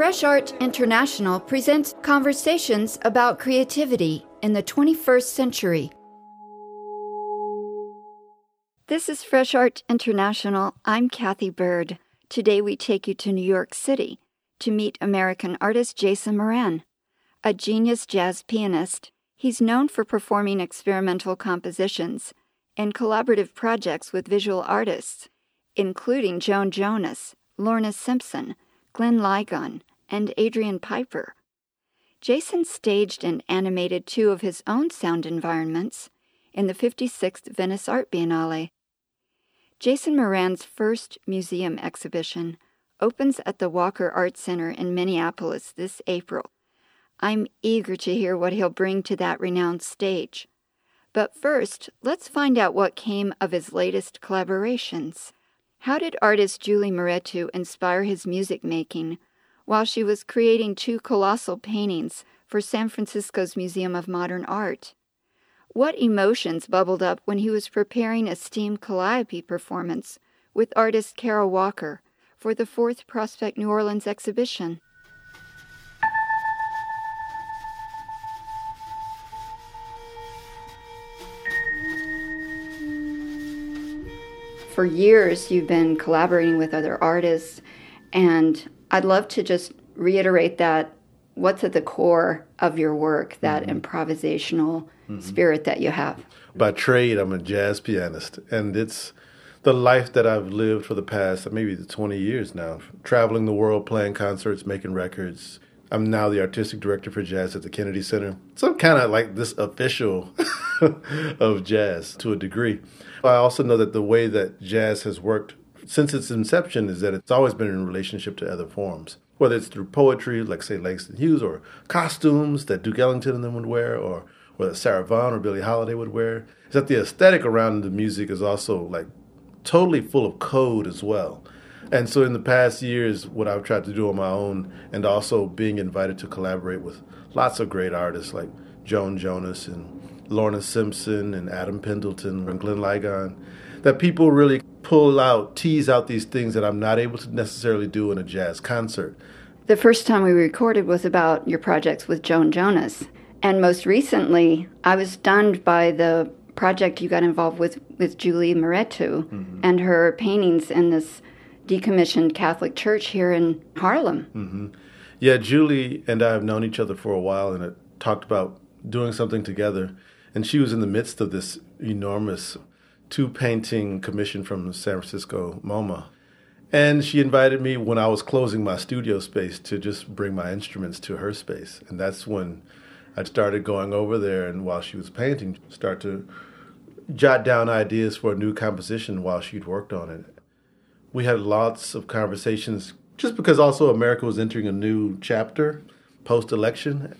Fresh Art International presents conversations about creativity in the 21st century. This is Fresh Art International. I'm Cathy Byrd. Today we take you to New York City to meet American artist Jason Moran. A genius jazz pianist, he's known for performing experimental compositions and collaborative projects with visual artists, including Joan Jonas, Lorna Simpson, Glenn Ligon, and Adrian Piper. Jason staged and animated two of his own sound environments in the 56th Venice Art Biennale. Jason Moran's first museum exhibition opens at the Walker Art Center in Minneapolis this April. I'm eager to hear what he'll bring to that renowned stage. But first, let's find out what came of his latest collaborations. How did artist Julie Mehretu inspire his music making while she was creating two colossal paintings for San Francisco's Museum of Modern Art? What emotions bubbled up when he was preparing a steam calliope performance with artist Kara Walker for the fourth Prospect New Orleans exhibition? for years you've been collaborating with other artists, and I'd love to just reiterate that what's at the core of your work, that mm-hmm. improvisational mm-hmm. spirit that you have. By trade, I'm a jazz pianist, and it's the life that I've lived for the past maybe 20 years now, traveling the world, playing concerts, making records. I'm now the artistic director for jazz at the Kennedy Center. So I'm kind of like this official of jazz to a degree. I also know that the way that jazz has worked since its inception is that it's always been in relationship to other forms, whether it's through poetry, like say Langston Hughes, or costumes that Duke Ellington and them would wear, or whether Sarah Vaughan or Billie Holiday would wear. Is that the aesthetic around the music is also like totally full of code as well. And so in the past years, what I've tried to do on my own, and also being invited to collaborate with lots of great artists like Joan Jonas and Lorna Simpson and Adam Pendleton and Glenn Ligon, that people really pull out, tease out these things that I'm not able to necessarily do in a jazz concert. The first time we recorded was about your projects with Joan Jonas. And most recently, I was stunned by the project you got involved with with Julie Mehretu mm-hmm. and her paintings in this decommissioned Catholic church here in Harlem. Mm-hmm. Yeah, Julie and I have known each other for a while and talked about doing something together. And she was in the midst of this enormous two painting commission from San Francisco MoMA. And she invited me when I was closing my studio space to just bring my instruments to her space. And that's when I started going over there and while she was painting, start to jot down ideas for a new composition while she'd worked on it. We had lots of conversations just because also America was entering a new chapter post election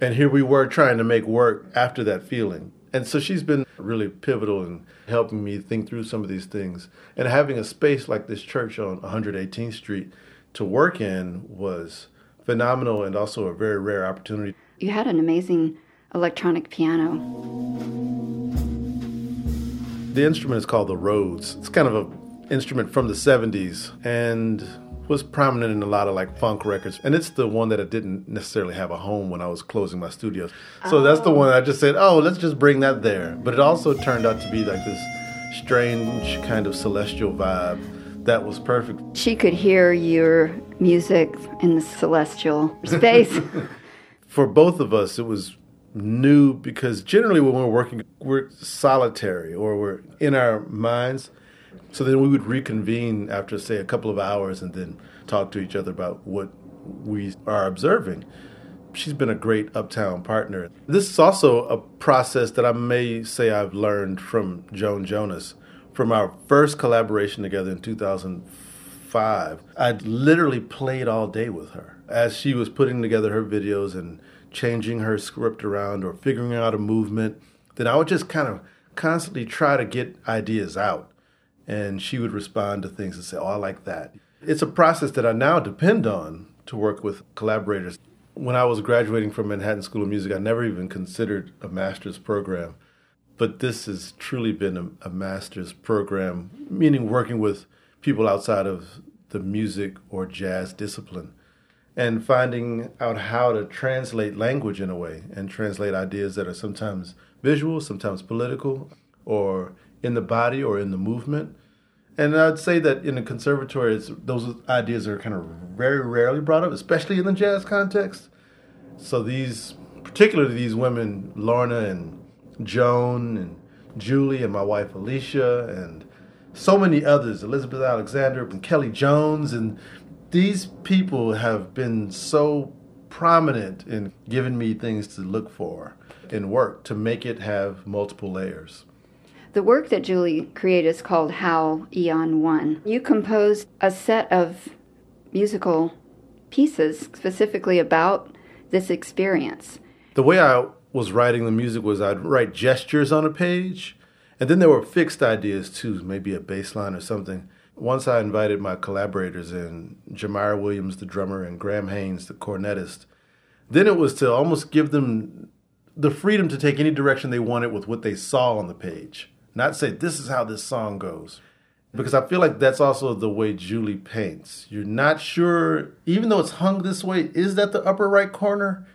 and here we were trying to make work after that feeling. And so she's been really pivotal in helping me think through some of these things. And having a space like this church on 118th Street to work in was phenomenal and also a very rare opportunity. You had an amazing electronic piano. The instrument is called the Rhodes. It's kind of an instrument from the 70s. And was prominent in a lot of like funk records, and it's the one that I didn't necessarily have a home when I was closing my studios. So oh. that's the oh. one I just said, oh, let's just bring that there. But it also turned out to be like this strange kind of celestial vibe that was perfect. She could hear your music in the celestial space. For both of us, it was new because generally when we're working, we're solitary or we're in our minds. So then we would reconvene after, say, a couple of hours and then talk to each other about what we are observing. She's been a great uptown partner. This is also a process that I may say I've learned from Joan Jonas. From our first collaboration together in 2005, I literally played all day with her as she was putting together her videos and changing her script around or figuring out a movement. Then I would just kind of constantly try to get ideas out and she would respond to things and say, Oh, I like that. It's a process that I now depend on to work with collaborators. When I was graduating from Manhattan School of Music, I never even considered a master's program. But this has truly been a, a master's program, meaning working with people outside of the music or jazz discipline. and finding out how to translate language in a way and translate ideas that are sometimes visual, sometimes political, or in the body or in the movement. And I'd say that in the conservatory, those ideas are kind of very rarely brought up, especially in the jazz context. So these, particularly these women, Lorna and Joan and Julie and my wife Alicia and so many others, Elizabeth Alexander and Kelly Jones, and these people have been so prominent in giving me things to look for in work to make it have multiple layers. The work that Julie created is called Howl Eon One. You composed a set of musical pieces specifically about this experience. The way I was writing the music was I'd write gestures on a page, and then there were fixed ideas too, maybe a bass line or something. Once I invited my collaborators in, Jamire Williams, the drummer, and Graham Haynes, the cornetist. Then it was to almost give them the freedom to take any direction they wanted with what they saw on the page, not say, this is how this song goes. Because I feel like that's also the way Julie paints. You're not sure, even though it's hung this way, is that the upper right corner?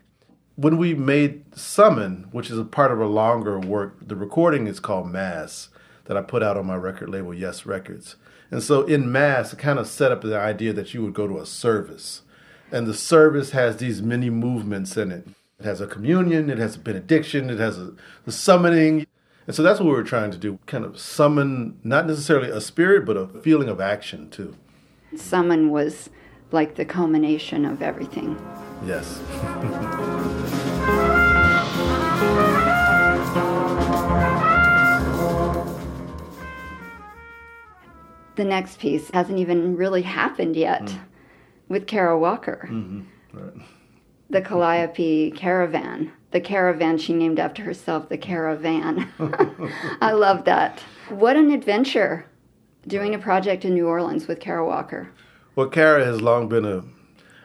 When we made Summon, which is a part of a longer work, the recording is called Mass, that I put out on my record label, Yes Records. And so in Mass, it kind of set up the idea that you would go to a service. And the service has these many movements in it. It has a communion, it has a benediction, it has a, a summoning. And so that's what we were trying to do kind of summon, not necessarily a spirit, but a feeling of action too. Summon was like the culmination of everything. Yes. the next piece hasn't even really happened yet mm. with Kara Walker. Mm-hmm. Right. The Calliope Caravan. The caravan she named after herself, the Caravan. I love that. What an adventure doing a project in New Orleans with Kara Walker. Well, Kara has long been a,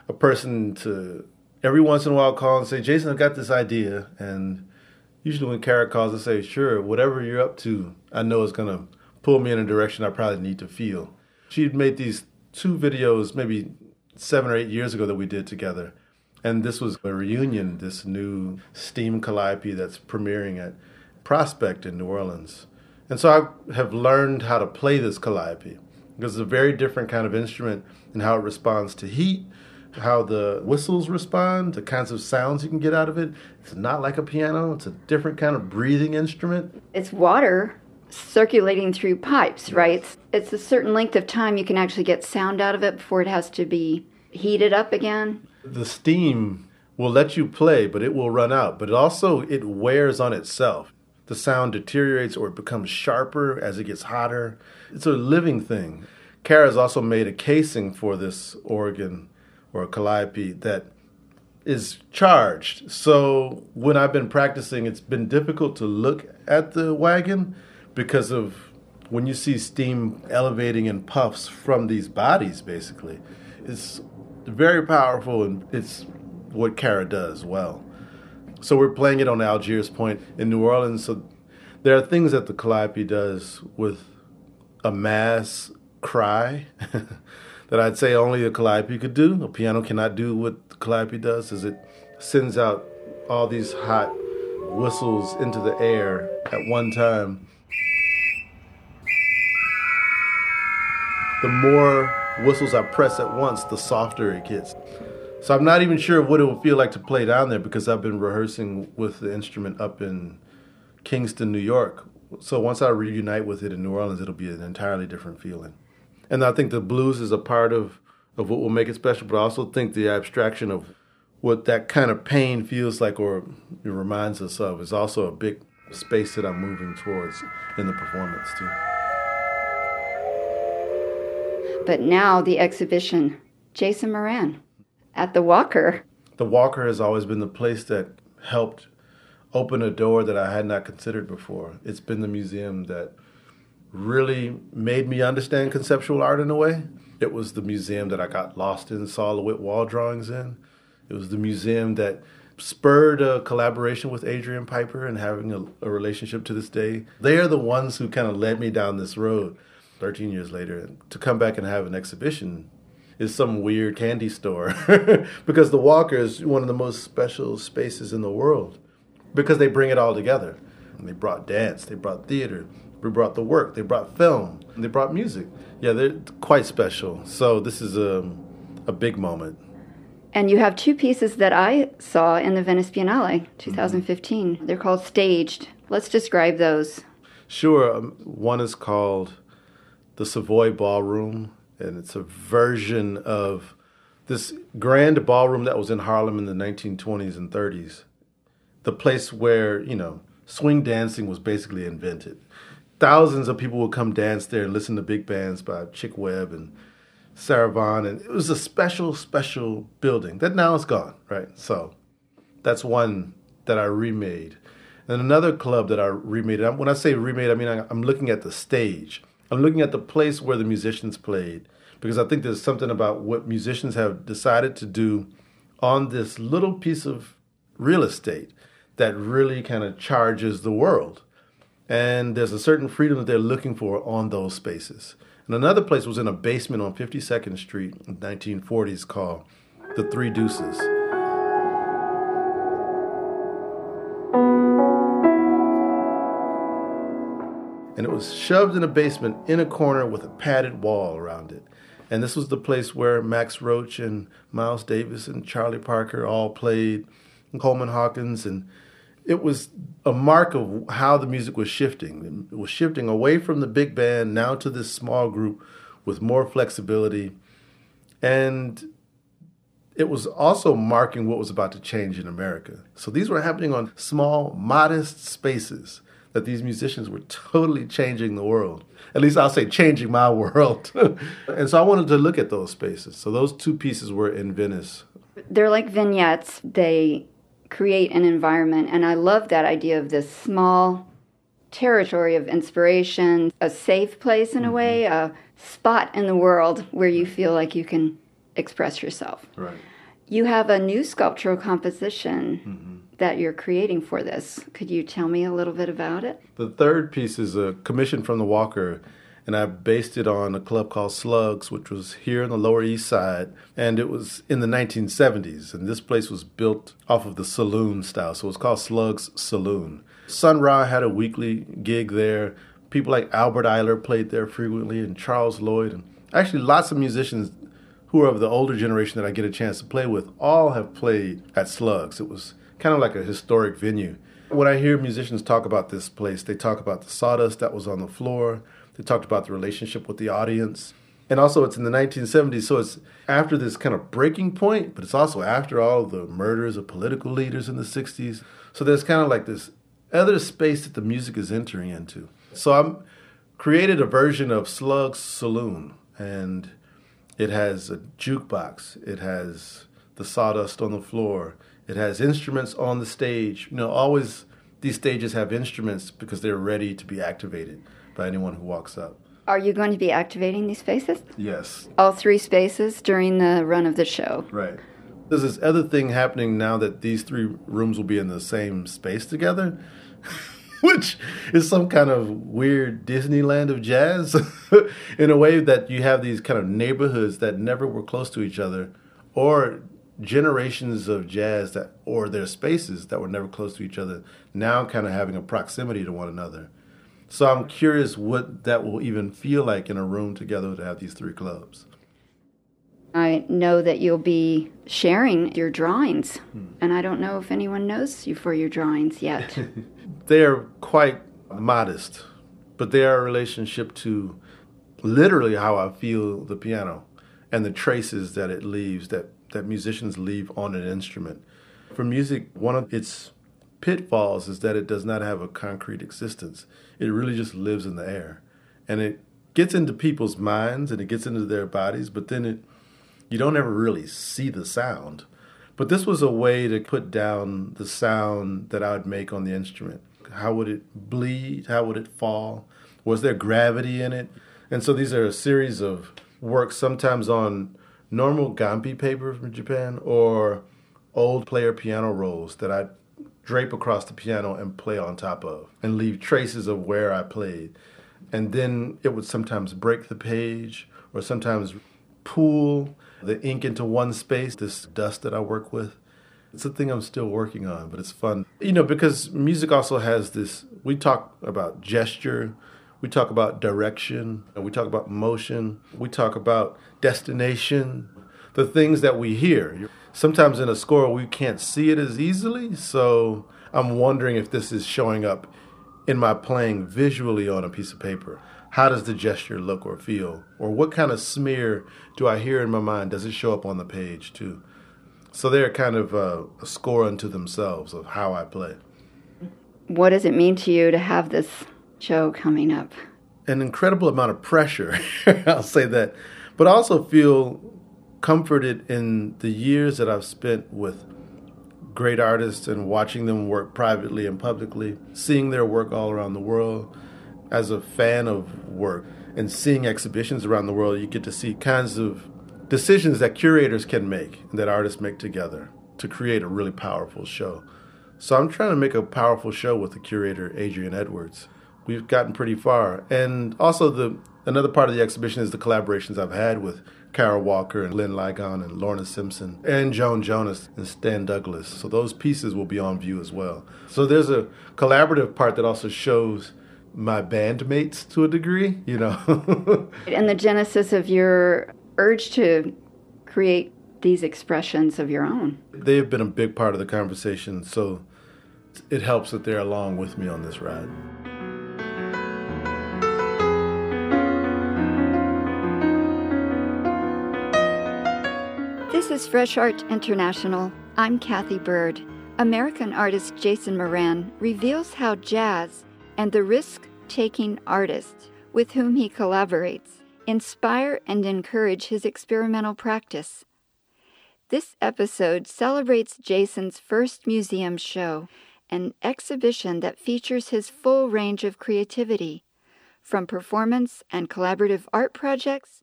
a person to every once in a while call and say, Jason, I've got this idea. And usually when Kara calls, I say, sure, whatever you're up to, I know it's going to pull me in a direction I probably need to feel. She'd made these two videos maybe seven or eight years ago that we did together. And this was a reunion, this new steam calliope that's premiering at Prospect in New Orleans. And so I have learned how to play this calliope because it's a very different kind of instrument and how it responds to heat, how the whistles respond, the kinds of sounds you can get out of it. It's not like a piano, it's a different kind of breathing instrument. It's water circulating through pipes, right? It's a certain length of time you can actually get sound out of it before it has to be heated up again. The steam will let you play, but it will run out. But it also it wears on itself. The sound deteriorates or it becomes sharper as it gets hotter. It's a living thing. Kara's also made a casing for this organ or calliope that is charged. So when I've been practicing, it's been difficult to look at the wagon because of when you see steam elevating in puffs from these bodies, basically, it's very powerful and it's what Kara does well. So we're playing it on Algiers Point in New Orleans. So there are things that the Calliope does with a mass cry that I'd say only a Calliope could do. A piano cannot do what the Calliope does, is it sends out all these hot whistles into the air at one time the more whistles I press at once, the softer it gets. So I'm not even sure what it will feel like to play down there because I've been rehearsing with the instrument up in Kingston, New York. So once I reunite with it in New Orleans, it'll be an entirely different feeling. And I think the blues is a part of, of what will make it special, but I also think the abstraction of what that kind of pain feels like or reminds us of is also a big space that I'm moving towards in the performance too. But now the exhibition, Jason Moran at the Walker. The Walker has always been the place that helped open a door that I had not considered before. It's been the museum that really made me understand conceptual art in a way. It was the museum that I got lost in, saw wall drawings in. It was the museum that spurred a collaboration with Adrian Piper and having a, a relationship to this day. They are the ones who kind of led me down this road. 13 years later, to come back and have an exhibition is some weird candy store because the Walker is one of the most special spaces in the world because they bring it all together. And they brought dance, they brought theater, they brought the work, they brought film, they brought music. Yeah, they're quite special. So this is a, a big moment. And you have two pieces that I saw in the Venice Biennale 2015. Mm-hmm. They're called Staged. Let's describe those. Sure. Um, one is called the Savoy Ballroom, and it's a version of this grand ballroom that was in Harlem in the 1920s and 30s. The place where, you know, swing dancing was basically invented. Thousands of people would come dance there and listen to big bands by Chick Webb and Sarah Vaughan, and it was a special, special building that now is gone, right? So that's one that I remade. And another club that I remade, when I say remade, I mean I'm looking at the stage. I'm looking at the place where the musicians played because I think there's something about what musicians have decided to do on this little piece of real estate that really kind of charges the world. And there's a certain freedom that they're looking for on those spaces. And another place was in a basement on 52nd Street in 1940s called the Three Deuces. And it was shoved in a basement in a corner with a padded wall around it. And this was the place where Max Roach and Miles Davis and Charlie Parker all played, and Coleman Hawkins, and it was a mark of how the music was shifting. It was shifting away from the big band now to this small group with more flexibility. And it was also marking what was about to change in America. So these were happening on small, modest spaces that these musicians were totally changing the world. At least I'll say changing my world. and so I wanted to look at those spaces. So those two pieces were in Venice. They're like vignettes. They create an environment. And I love that idea of this small territory of inspiration, a safe place in a way, mm-hmm. a spot in the world where you feel like you can express yourself. Right. You have a new sculptural composition. Mm-hmm that you're creating for this. Could you tell me a little bit about it? The third piece is a commission from the Walker, and I based it on a club called Slugs, which was here on the Lower East Side, and it was in the 1970s. And this place was built off of the saloon style, so it's called Slugs Saloon. Sun Ra had a weekly gig there. People like Albert Ayler played there frequently, and Charles Lloyd, and actually lots of musicians who are of the older generation that I get a chance to play with all have played at Slugs. It was kind of like a historic venue. When I hear musicians talk about this place, they talk about the sawdust that was on the floor. They talked about the relationship with the audience. And also, it's in the 1970s, so it's after this kind of breaking point, but it's also after all the murders of political leaders in the 60s. So there's kind of like this other space that the music is entering into. So I'm created a version of Slug's Saloon, and it has a jukebox, it has the sawdust on the floor, it has instruments on the stage. You know, always these stages have instruments because they're ready to be activated by anyone who walks up. Are you going to be activating these spaces? Yes. All three spaces during the run of the show? Right. There's this other thing happening now that these three rooms will be in the same space together, which is some kind of weird Disneyland of jazz in a way that you have these kind of neighborhoods that never were close to each other or generations of jazz that or their spaces that were never close to each other now kind of having a proximity to one another. So I'm curious what that will even feel like in a room together to have these three clubs. I know that you'll be sharing your drawings, hmm. and I don't know if anyone knows you for your drawings yet. they are quite modest, but they are a relationship to literally how I feel the piano and the traces that it leaves that that musicians leave on an instrument. For music, one of its pitfalls is that it does not have a concrete existence. It really just lives in the air. And it gets into people's minds and it gets into their bodies, but then it you don't ever really see the sound. But this was a way to put down the sound that I would make on the instrument. How would it bleed? How would it fall? Was there gravity in it? And so these are a series of works, sometimes on normal gampi paper from Japan or old player piano rolls that I drape across the piano and play on top of and leave traces of where I played. And then it would sometimes break the page or sometimes pool. the ink into one space, this dust that I work with. It's a thing I'm still working on, but it's fun. You know, because music also has this, we talk about gesture, we talk about direction, and we talk about motion, we talk about destination, the things that we hear. Sometimes in a score, we can't see it as easily, so I'm wondering if this is showing up in my playing visually on a piece of paper. How does the gesture look or feel? Or what kind of smear do I hear in my mind? Does it show up on the page too? So they're kind of uh, a score unto themselves of how I play. What does it mean to you to have this show coming up? An incredible amount of pressure, I'll say that, but also feel comforted in the years that I've spent with great artists and watching them work privately and publicly, seeing their work all around the world. As a fan of work and seeing exhibitions around the world, you get to see kinds of decisions that curators can make and that artists make together to create a really powerful show. So I'm trying to make a powerful show with the curator Adrienne Edwards. We've gotten pretty far, and also the another part of the exhibition is the collaborations I've had with Kara Walker and Glenn Ligon and Lorna Simpson and Joan Jonas and Stan Douglas. So those pieces will be on view as well. So there's a collaborative part that also shows my bandmates to a degree, you know. and the genesis of your urge to create these expressions of your own. They have been a big part of the conversation, so it helps that they're along with me on this ride. Is Fresh Art International. I'm Cathy Byrd. American artist Jason Moran reveals how jazz and the risk taking artists with whom he collaborates inspire and encourage his experimental practice. This episode celebrates Jason's first museum show, an exhibition that features his full range of creativity, from performance and collaborative art projects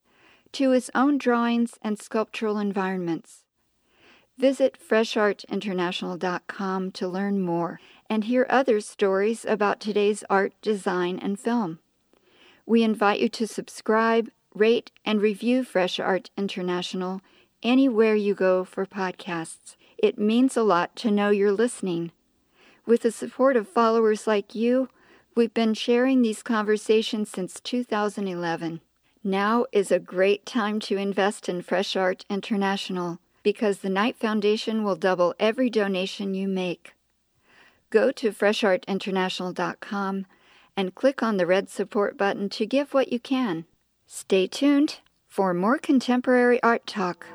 to his own drawings and sculptural environments. Visit freshartinternational.com to learn more and hear other stories about today's art, design, and film. We invite you to subscribe, rate, and review Fresh Art International anywhere you go for podcasts. It means a lot to know you're listening. With the support of followers like you, we've been sharing these conversations since 2011. Now is a great time to invest in Fresh Art International because the Knight Foundation will double every donation you make. Go to freshartinternational.com and click on the red support button to give what you can. Stay tuned for more contemporary art talk.